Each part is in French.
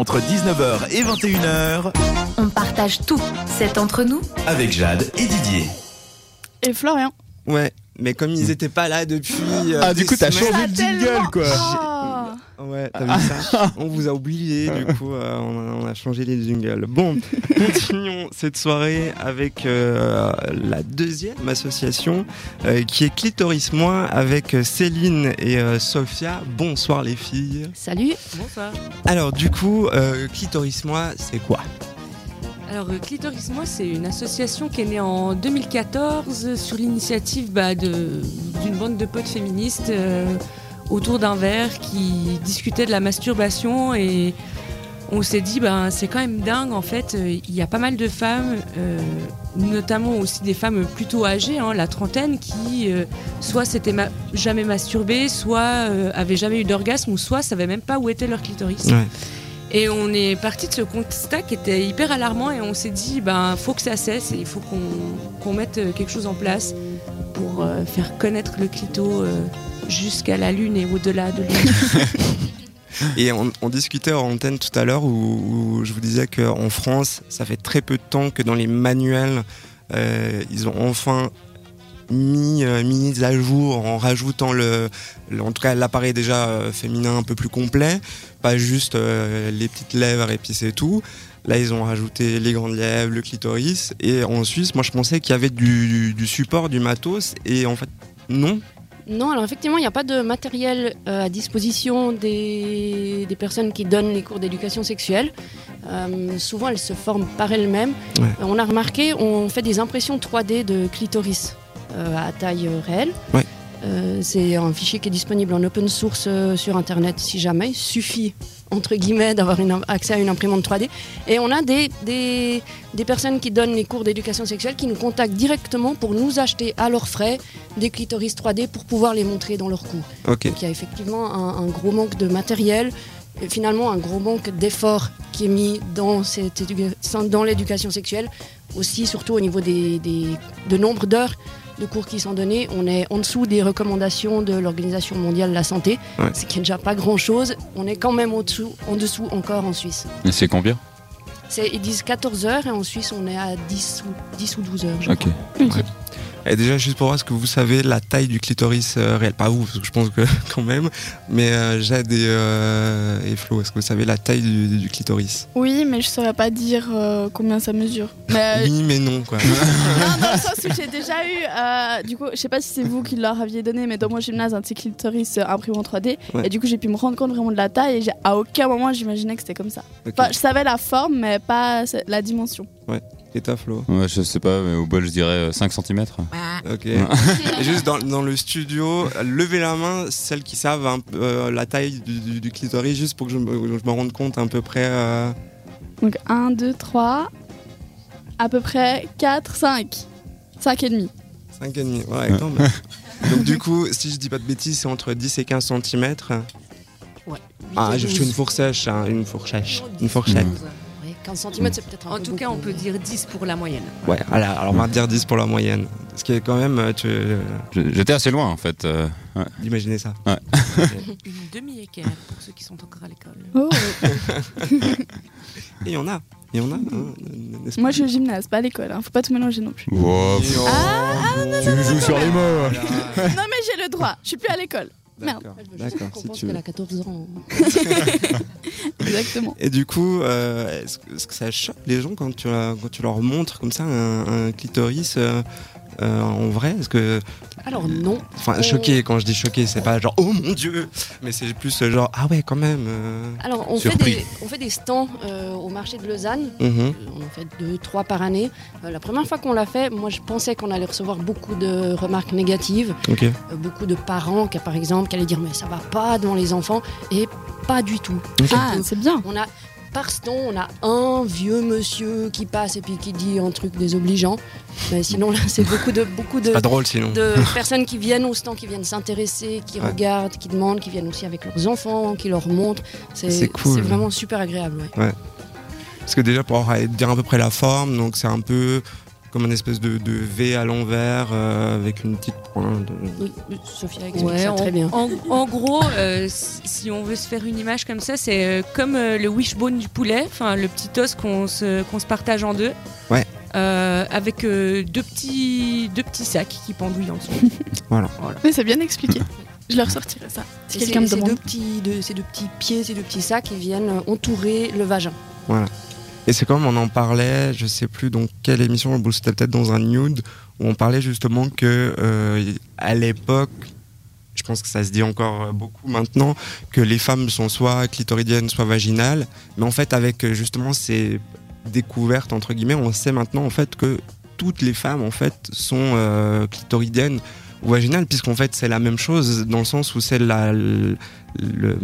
Entre 19h et 21h, On partage tout. C'est entre nous. avec Jade et Didier. Et Florian. Ouais, mais comme ils étaient pas là depuis. euh, Ah, du coup, t'as semaines- changé le jingle, quoi. Ah. Ouais, t'as vu ça? On vous a oublié, du coup, euh, on, a, on a changé les jingles. Bon, continuons cette soirée avec euh, la deuxième association euh, qui est Clitoris Moi avec Céline et euh, Sophia. Bonsoir les filles. Salut. Bonsoir. Alors, du coup, euh, Clitoris Moi, c'est quoi? Alors, Clitoris Moi, c'est une association qui est née en 2014 sur l'initiative bah, de- d'une bande de potes féministes euh, autour d'un verre qui discutaient de la masturbation et on s'est dit, ben, c'est quand même dingue en fait. euh, Il y a pas mal de femmes, euh, notamment aussi des femmes plutôt âgées, hein, la trentaine, qui euh, soit s'étaient ma- jamais masturbées, soit euh, avaient jamais eu d'orgasme, ou soit savaient même pas où était leur clitoris. Ouais. Et on est parti de ce constat qui était hyper alarmant et on s'est dit, ben, faut que ça cesse et il faut qu'on mette euh, quelque chose en place pour faire connaître le clito jusqu'à la lune et au-delà de lune. Et on, discutait en antenne tout à l'heure où, je vous disais qu'en France, ça fait très peu de temps que dans les manuels, euh, ils ont enfin mis, euh, à jour en rajoutant le, en tout cas l'appareil déjà euh, féminin un peu plus complet, pas juste euh, les petites lèvres et puis c'est tout. Là, ils ont rajouté les grandes lèvres, le clitoris. Et en Suisse, moi, je pensais qu'il y avait du support, du matos. Et en fait, non. Non, alors effectivement, il n'y a pas de matériel euh, à disposition des, des personnes qui donnent les cours d'éducation sexuelle. Euh, souvent, elles se forment par elles-mêmes. Ouais. Euh, on a remarqué, on fait des impressions 3D de clitoris euh, à taille réelle. Ouais. C'est un fichier qui est disponible en open source sur Internet si jamais. Il suffit, entre guillemets, d'avoir accès à une imprimante 3D. Et on a des, des, des personnes qui donnent les cours d'éducation sexuelle qui nous contactent directement pour nous acheter à leurs frais des clitoris 3D pour pouvoir les montrer dans leurs cours. Donc il y a effectivement un, un gros manque de matériel, et finalement un gros manque d'effort qui est mis dans, cette dans l'éducation sexuelle, aussi surtout au niveau des, des- de nombre d'heures de cours qui sont donnés. On est en dessous des recommandations de l'Organisation mondiale de la santé, Ouais. ce qui est déjà pas grand-chose. On est quand même en dessous, en dessous encore en Suisse. Et c'est combien? Ils disent 14 heures et en Suisse on est à 10 ou, 10 ou 12 heures. Je Ok. crois. Et déjà, juste pour voir, est-ce que vous savez la taille du clitoris euh, réel? Pas vous, parce que je pense que quand même. Mais euh, Jade et, euh, et Flo, est-ce que vous savez la taille du, du clitoris? Oui, mais je saurais pas dire euh, combien ça mesure. Mais Oui, mais non, quoi. non, dans le sens où j'ai déjà eu, du coup, je sais pas si c'est vous qui leur aviez donné, mais dans mon gymnase, un petit clitoris imprimé en 3D. Ouais. Et du coup, j'ai pu me rendre compte vraiment de la taille et à aucun moment j'imaginais que c'était comme ça. Enfin, je savais la forme, mais pas la dimension. Et toi, Flo? Ouais, je sais pas, mais au bol, je dirais euh, 5 cm. Ok. Et juste dans, dans le studio, levez la main, celles qui savent un peu, euh, la taille du, du- du clitoris, juste pour que je me, je me rende compte à peu près. euh, Donc 1, 2, 3, à peu près 4, 5. 5 et demi. 5 et demi. Ouais, quand même. Donc, du coup, si je dis pas de bêtises, c'est entre 10 et 15 cm. Ouais. Ah, 8 et je fais 12. une fourchette, hein, une fourchette. Une fourchette. 15 cm c'est peut-être un en peu tout cas, on peut dire 10 pour la moyenne. Ouais, alors, alors on va dire 10 pour la moyenne. Ce qui est quand même, euh, tu J'étais assez loin en fait. euh, ouais. imaginez ça. Une demi-équerre pour ceux qui sont encore à l'école. Oh. Et il y en a. Il y en a. hein, n'est-ce Moi, je suis au gymnase, pas à l'école. Hein. Faut pas tout mélanger non plus. Wow, pff, Ah, tu me joues sur les mots. non, mais j'ai le droit. Je suis plus à l'école. Merde. D'accord, Elle veut juste d'accord, qu'on si pense qu'elle a 14 ans. Exactement. Et du coup, euh, est-ce que, ça choque les gens quand tu, euh, quand tu leur montres comme ça un, un clitoris euh, en vrai Est-ce que, Alors non. enfin, On- choqué quand je dis choqué, c'est pas genre oh mon dieu, mais c'est plus genre ah ouais quand même. euh. Alors on fait, des, on fait des stands euh, au marché de Lausanne. Mhm. On en fait deux, trois par année. Euh, la première fois qu'on l'a fait, moi je pensais qu'on allait recevoir beaucoup de remarques négatives. Euh, beaucoup de parents qui, par exemple, qui allaient dire mais ça va pas devant les enfants, et pas du tout. Ah, c'est bien. On a on a un vieux monsieur qui passe et puis qui dit un truc désobligeant. Mais sinon là, c'est beaucoup de beaucoup de Pas drôle sinon. de personnes qui viennent au stand, qui viennent s'intéresser, qui Ouais. regardent, qui demandent, qui viennent aussi avec leurs enfants, qui leur montrent. C'est cool. vraiment super agréable. ouais. Parce que déjà pour avoir- dire à peu près la forme, donc c'est un peu comme une espèce de, de V à l'envers euh, avec une petite pointe. Oui, Sophia explique Ouais, ça en, très bien. en- en gros, euh, si on veut se faire une image comme ça, c'est euh, comme euh, le wishbone du poulet, enfin le petit os qu'on se, qu'on se partage en deux. Ouais. Euh, avec euh, deux, petits, deux petits sacs qui pendouillent en dessous. Mais c'est bien expliqué. Je leur sortirai ça. Si quelqu'un me demande. deux petits, de- ces deux petits pieds, ces deux petits sacs, ils viennent euh, entourer le vagin. Et c'est comme on en parlait, je sais plus dans quelle émission, c'était peut-être dans un nude, où on parlait justement que euh, à l'époque, je pense que ça se dit encore beaucoup maintenant, que les femmes sont soit clitoridiennes, soit vaginales. Mais en fait, avec euh, justement ces découvertes entre guillemets, on sait maintenant en fait que toutes les femmes en fait sont euh, clitoridiennes ou vaginales, puisqu'en fait c'est la même chose dans le sens où c'est la- le, le-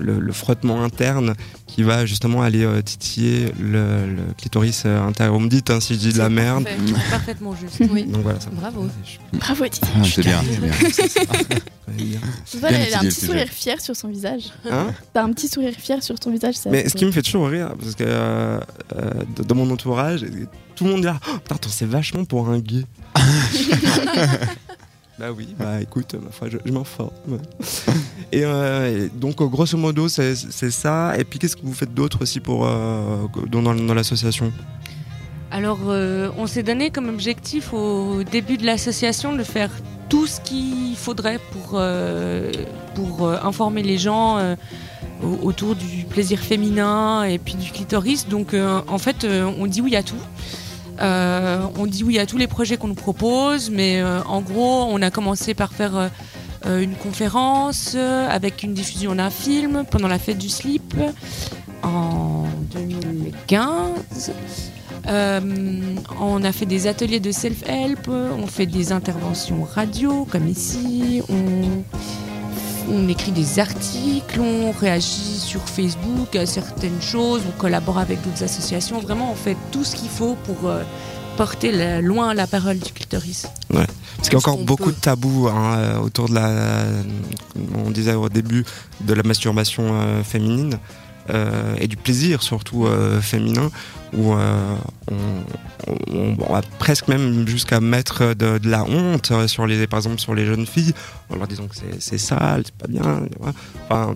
le- le frottement interne qui va justement aller euh, titiller le, le clitoris euh, intérieur. Vous me dites hein, si je dis de la merde. parfaitement juste. Oui. Donc voilà, ça Bravo. Bravo, Didier. Ah, c'est bien, c'est bien. Voilà, elle a un petit sujet. sourire fier sur son visage. Hein T'as un petit sourire fier sur ton visage. ça Mais ce qui me fait toujours rire, parce que euh, euh, dans mon entourage, tout le monde dit oh, putain, c'est vachement pour un gay. bah oui, bah écoute, ma je, je m'informe. et, euh, et donc, euh, grosso modo, c'est ça. Et puis, qu'est-ce que vous faites d'autre aussi pour, euh, dans, l'association? Alors, on s'est donné comme objectif au début de l'association de faire tout ce qu'il faudrait pour, pour informer les gens au- autour du plaisir féminin et puis du clitoris. Donc, en fait, on dit oui à tout. Euh, on dit oui à tous les projets qu'on nous propose, mais euh, en gros, on a commencé par faire euh, une conférence avec une diffusion d'un film pendant la fête du slip en 2015. Euh, on a fait des ateliers de self-help, on fait des interventions radio comme ici, on écrit des articles, on réagit sur Facebook à certaines choses, on collabore avec d'autres associations. Vraiment, on fait tout ce qu'il faut pour euh, porter la- loin la parole du clitoris. Parce qu'il y a encore beaucoup peut. de tabous hein, euh, autour de la, on disait au début, de la masturbation euh, féminine euh, et du plaisir surtout euh, féminin, où euh, on, va presque même jusqu'à mettre de, la honte sur les, par exemple sur les jeunes filles, en leur disant que c'est- sale, c'est pas bien. Enfin,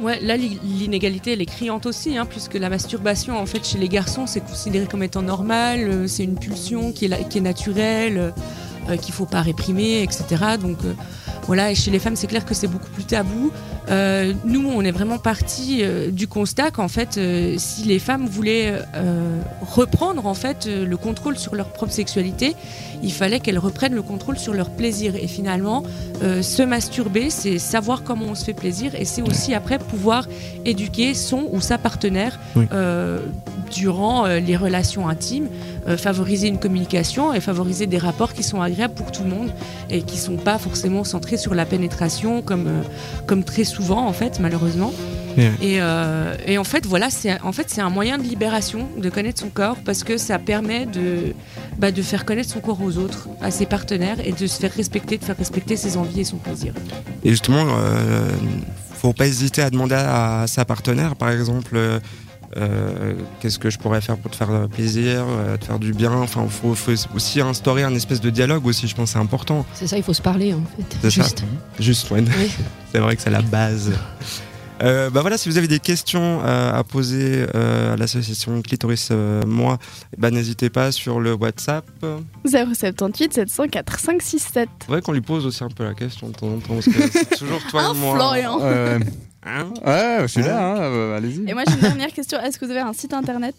Ouais, là l'i- l'inégalité elle est criante aussi, hein, puisque la masturbation en fait chez les garçons c'est considéré comme étant normal, c'est une pulsion qui est, qui est naturelle, euh, qu'il faut pas réprimer, etc. Donc voilà, et chez les femmes c'est clair que c'est beaucoup plus tabou. Euh, nous on est vraiment parti euh, du constat qu'en fait euh, si les femmes voulaient reprendre en fait le contrôle sur leur propre sexualité, il fallait qu'elles reprennent le contrôle sur leur plaisir. Et finalement, se masturber, c'est savoir comment on se fait plaisir et c'est aussi après pouvoir éduquer son ou sa partenaire Oui. Durant euh, les relations intimes, euh, favoriser une communication et favoriser des rapports qui sont agréables pour tout le monde et qui sont pas forcément centrés sur la pénétration comme, euh, comme très souvent en fait malheureusement. Et, euh, et en fait voilà c'est en fait c'est un moyen de libération de connaître son corps parce que ça permet de bah, de faire connaître son corps aux autres, à ses partenaires et de se faire respecter, de faire respecter ses envies et son plaisir. Et justement, euh, faut pas hésiter à demander à sa partenaire, par exemple, euh, euh, qu'est-ce que je pourrais faire pour te faire plaisir, euh, te faire du bien? Enfin, faut, faut aussi instaurer un espèce de dialogue aussi. Je pense c'est important. C'est ça, il faut se parler en fait. C'est ça. Juste. Juste, ouais. Oui. c'est vrai que c'est la base. Euh, bah voilà, si vous avez des questions euh, à poser euh, à l'association Clitoris euh, Moi, bah n'hésitez pas sur le WhatsApp. 078 704 567. C'est vrai qu'on lui pose aussi un peu la question de temps en temps, parce que c'est toujours toi et moi. Florian. Ouais, Hein ouais, je suis là, hein, euh, allez-y. Et moi j'ai une dernière question. Est-ce que vous avez un site internet?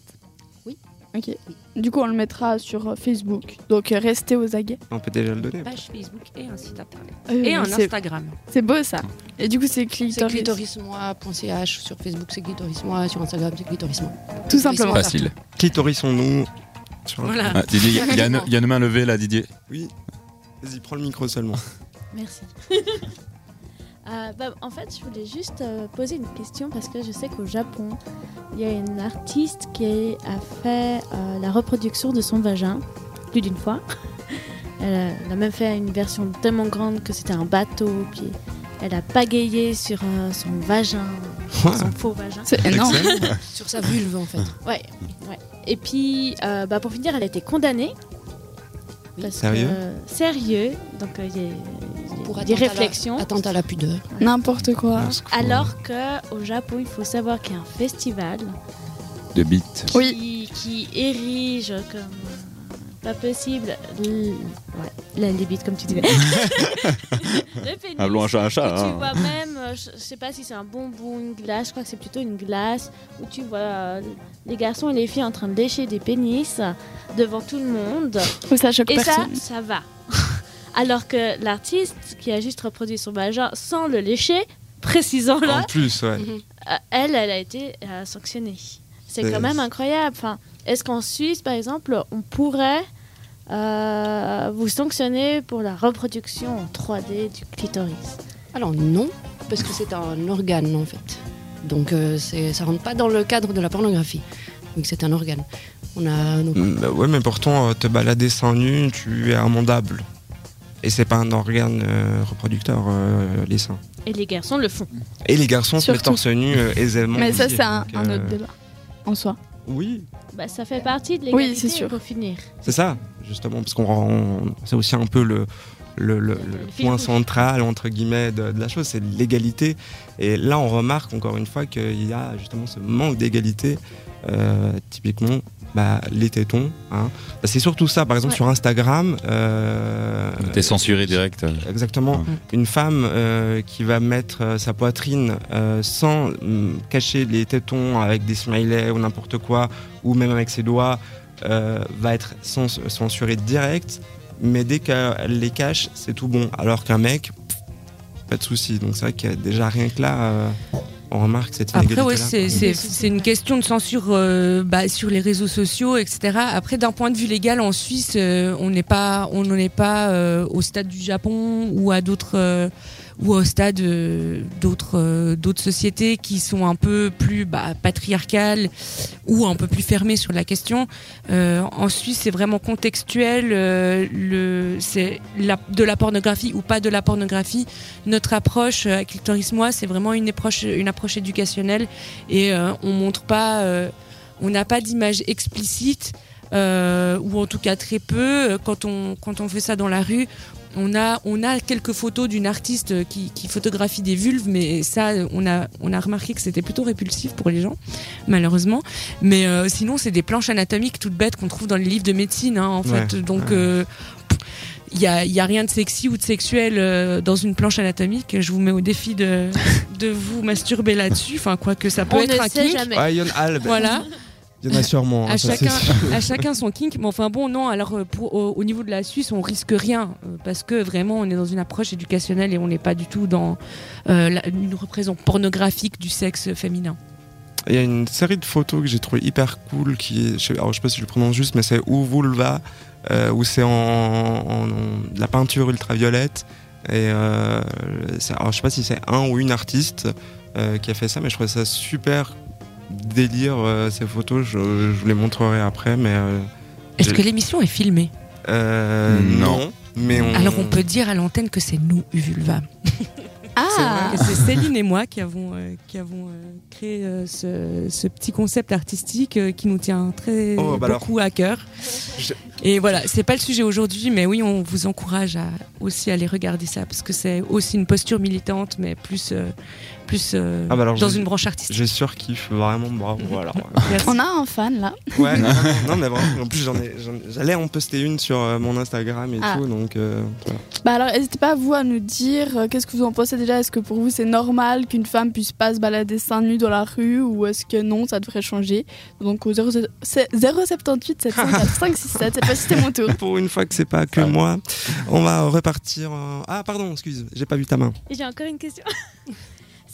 Oui. Ok. Du coup on le mettra sur euh, Facebook. Donc euh, restez aux aguets. On peut déjà le donner. Page Facebook et un site internet. Euh, Et un c'est- Instagram. C'est beau ça. Et du coup c'est C'est clitoris? clitorismoi.ch sur Facebook, c'est clitorismoi, sur Instagram, c'est clitorismoi. Tout simplement. Facile. Clitorisons-nous. sur- Voilà. Ah, Didier, il y, a une- il y a une main levée là, Didier. Oui. Vas-y, prends le micro seulement. Merci. Euh, bah, en fait, je voulais juste euh, poser une question parce que je sais qu'au Japon, il y a une artiste qui a fait euh, la reproduction de son vagin plus d'une fois. Elle a, elle a même fait une version tellement grande que c'était un bateau, puis elle a pagayé sur euh, son vagin. son faux vagin. C'est énorme. Sur sa vulve, en fait. Ouais, ouais. Et puis, euh, bah, pour finir, elle a été condamnée. Parce Sérieux? que, Sérieux. Donc, il y a- il y a Pour des réflexions. Attente à la pudeur. N'importe quoi. Alors que au Japon, il faut savoir qu'il y a un festival De bite. Oui. qui, qui érige comme euh, pas possible l- ouais, la limite comme tu disais. le pénis. Un chat un chat. Où tu hein. vois même, euh, je sais pas si c'est un bonbon, une glace, je crois que c'est plutôt une glace, où tu vois euh, les garçons et les filles en train de lécher des pénis devant tout le monde. Oui, ça choque Et ça, ça va. Alors que l'artiste qui a juste reproduit son vagin sans le lécher, précisons-le, En plus, ouais. euh, elle, elle a été euh, sanctionnée. C'est quand même incroyable. Enfin, Est-ce qu'en Suisse, par exemple, on pourrait euh, vous sanctionner pour la reproduction en 3D du clitoris? Alors non, parce que c'est un organe en fait. Donc euh, ça rentre pas dans le cadre de la pornographie, vu que c'est un organe. On a donc, Mm, bah ouais, mais pourtant, euh, te balader seins nus, tu es amendable. Et c'est pas un organe euh, reproducteur, euh, les seins. Et les garçons le font. Et les garçons se mettent torse nu euh, aisément. Mais ça, c'est un, euh, autre débat en soi. Oui, Bah, ça fait partie de Oui, l'égalité c'est sûr. pour finir. c'est ça, justement, parce qu'on on- c'est aussi un peu le, le, le- le fil point central, entre guillemets, de, de la chose, c'est l'égalité. Et là, on remarque encore une fois qu'il y a justement ce manque d'égalité. Euh, typiquement, bah, les tétons. hein. Bah, c'est surtout ça, par exemple, Ouais. sur Instagram. euh, T'es censuré direct. Exactement. Ouais. Une femme euh, qui va mettre euh, sa poitrine euh, sans hum, cacher les tétons avec des smileys ou n'importe quoi, ou même avec ses doigts, euh, va être cens- censurée direct. Mais dès qu'elle les cache, c'est tout bon. Alors qu'un mec, pff, pas de souci. Donc c'est vrai qu'il y a déjà rien que là, euh, on remarque cette Après, ouais, c'est- c'est c'est une question de censure euh, bah, sur les réseaux sociaux, etc. Après, d'un point de vue légal, en Suisse, euh, on n'est pas, on n'en est pas euh, au stade du Japon ou à d'autres, euh, ou au stade euh, d'autres, euh, d'autres sociétés qui sont un peu plus bah, patriarcales ou un peu plus fermées sur la question. Euh, en Suisse, c'est vraiment contextuel. le, c'est la, de la pornographie ou pas de la pornographie notre approche à Clitoris Moi, c'est vraiment une approche, une approche éducationnelle et on montre pas, on n'a pas d'image explicite ou en tout cas très peu. Quand on quand on fait ça dans la rue, on a on a quelques photos d'une artiste qui, qui photographie des vulves, mais ça on a on a remarqué que c'était plutôt répulsif pour les gens, malheureusement. Mais euh, sinon c'est des planches anatomiques toutes bêtes qu'on trouve dans les livres de médecine, hein, en Ouais, fait. Donc ouais. euh, il y a, il y a rien de sexy ou de sexuel euh, dans une planche anatomique. Je vous mets au défi de, de vous masturber là-dessus. Enfin, quoi que ça peut On être ne un sait kink. jamais. A, Voilà, il y en a sûrement. à hein, chacun, à chacun son kink. Mais enfin bon, non. Alors euh, pour, au, au niveau de la Suisse, on risque rien euh, parce que vraiment, on est dans une approche éducationnelle et on n'est pas du tout dans euh, la- une représentation pornographique du sexe féminin. Il y a une série de photos que j'ai trouvé hyper cool qui est, je sais, alors je sais pas si je le prononce juste, mais c'est Uvulva, euh, où c'est en, en- en- de la peinture ultraviolette. Et euh, c'est- alors je sais pas si c'est un ou une artiste euh, qui a fait ça, mais je trouvais ça super délire euh, ces photos. Je, je vous les montrerai après, mais euh, Est-ce que l'émission est filmée? Euh, Non. non. Mais on, Alors on peut dire à l'antenne que c'est nous, Uvulva. Ah c'est Céline et moi qui avons, euh, qui avons euh, créé euh, ce, ce petit concept artistique euh, qui nous tient très Oh, bah alors. beaucoup à cœur. Je- Et voilà, c'est pas le sujet aujourd'hui, mais oui, on vous encourage à aussi aller regarder ça parce que c'est aussi une posture militante, mais plus, euh, plus euh, Ah bah alors, dans une branche artistique. J'ai surkiffe vraiment, bravo. Merci. On a un fan là. Ouais, non, mais vraiment. En plus, j'en ai, j'allais en poster une sur euh, mon Instagram et Ah. tout, donc euh, voilà. Bah alors, n'hésitez pas vous à nous dire euh, qu'est-ce que vous en pensez déjà. Est-ce que pour vous c'est normal qu'une femme puisse pas se balader seins nus dans la rue ou est-ce que non, ça devrait changer? Donc au 0, c'est 078 704 567. Cette fois-ci c'est mon tour. Pour une fois que c'est pas que moi, on va repartir. Ah, pardon, excuse, j'ai pas vu ta main. J'ai encore une question.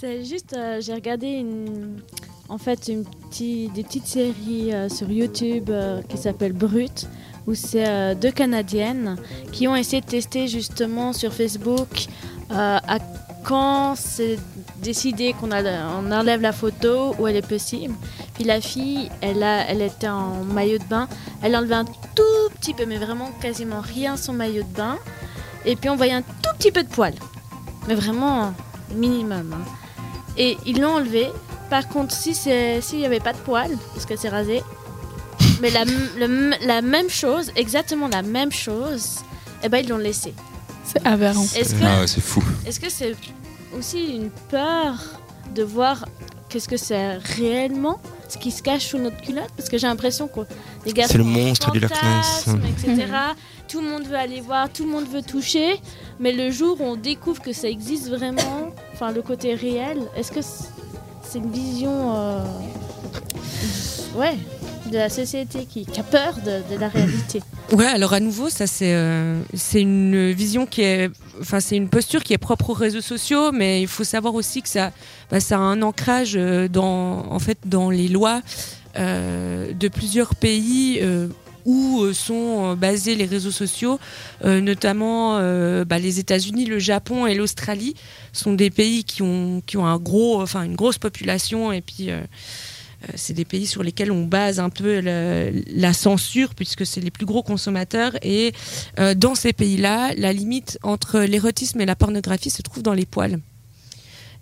C'est juste, euh, j'ai regardé une, en fait une petite, des euh, sur YouTube euh, qui s'appellent Brut, où c'est deux Canadiennes qui ont essayé de tester justement sur Facebook à quand c'est décidé qu'on enlève la photo où elle est possible. Puis la fille, elle, était en maillot de bain, elle a enlevé un tout petit peu, mais vraiment quasiment rien son maillot de bain. Et puis on voyait un tout petit peu de poil. Mais vraiment minimum. hein. Et ils l'ont enlevé. Par contre, si c'est s'il n'y avait pas de poils, parce que c'est rasé, mais la, le même chose, exactement la même chose, eh ben ils l'ont laissé. C'est aberrant. Est-ce que Ah ouais, c'est fou. est-ce que c'est aussi une peur de voir qu'est-ce que c'est réellement ce qui se cache sous notre culotte? Parce que j'ai l'impression que les gars C'est le monstre du Loch Ness. etc. tout le monde veut aller voir, tout le monde veut toucher, mais le jour où on découvre que ça existe vraiment, enfin le côté réel, est-ce que c'est une vision, euh, de la société qui, a peur de, la réalité? Ouais, alors à nouveau, ça c'est euh, c'est une vision qui est, enfin c'est une posture qui est propre aux réseaux sociaux, mais il faut savoir aussi que ça, bah, ça a un ancrage euh, dans, en fait, dans les lois de plusieurs pays. Où euh, sont euh, basés les réseaux sociaux, euh, notamment bah, les États-Unis, le Japon et l'Australie sont des pays qui ont qui ont un gros, enfin une grosse population et puis c'est des pays sur lesquels on base un peu le- la censure puisque c'est les plus gros consommateurs et euh, dans ces pays-là, la limite entre l'érotisme et la pornographie se trouve dans les poils.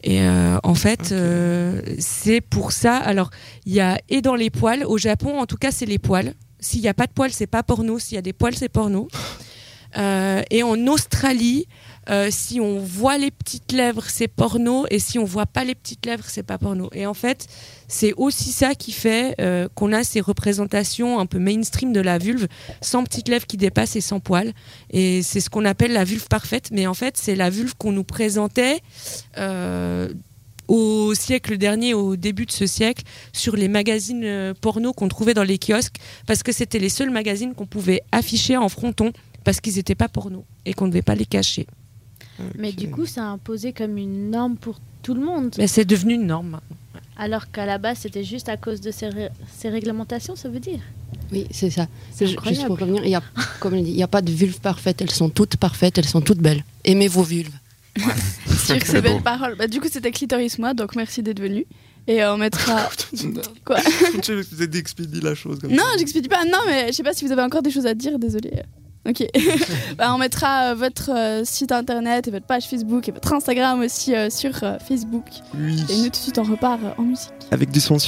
Et euh, en fait, euh, c'est pour ça. Alors, il y a et dans les poils. Au Japon, en tout cas, c'est les poils. S'il n'y a pas de poils, c'est pas porno. S'il y a des poils, c'est porno. Euh, et en Australie, euh, si on voit les petites lèvres, c'est porno, et si on voit pas les petites lèvres, c'est pas porno. Et en fait, c'est aussi ça qui fait euh, qu'on a ces représentations un peu mainstream de la vulve, sans petites lèvres qui dépassent et sans poils. Et c'est ce qu'on appelle la vulve parfaite, mais en fait, c'est la vulve qu'on nous présentait. Au siècle dernier, au début de ce siècle, sur les magazines euh, porno qu'on trouvait dans les kiosques, parce que c'était les seuls magazines qu'on pouvait afficher en fronton, parce qu'ils n'étaient pas porno et qu'on ne devait pas les cacher. Mais du coup, ça a imposé comme une norme pour tout le monde. Mais c'est devenu une norme. Alors qu'à la base, c'était juste à cause de ces, ré- ces réglementations, ça veut dire? Oui, c'est ça. Juste incroyable. pour revenir, il y a, comme il dit, il n'y a pas de vulve parfaite. Elles sont toutes parfaites, elles sont toutes belles. Aimez vos vulves. Sur ces belles paroles. Bah, du coup, c'était Clitoris Moi, donc merci d'être venu. Et euh, on mettra. Quoi Je vous d'expédier la chose comme Non, j'explique pas. Non, mais je sais pas si vous avez encore des choses à dire, désolé. Ok. Bah, on mettra euh, votre euh, site internet et votre page Facebook et votre Instagram aussi euh, sur euh, Facebook. Oui. Et nous, tout de suite, on repart euh, en musique. Avec du son